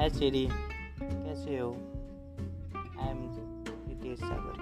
हाय सीरी कैसे हो? I am Ritesh Sagar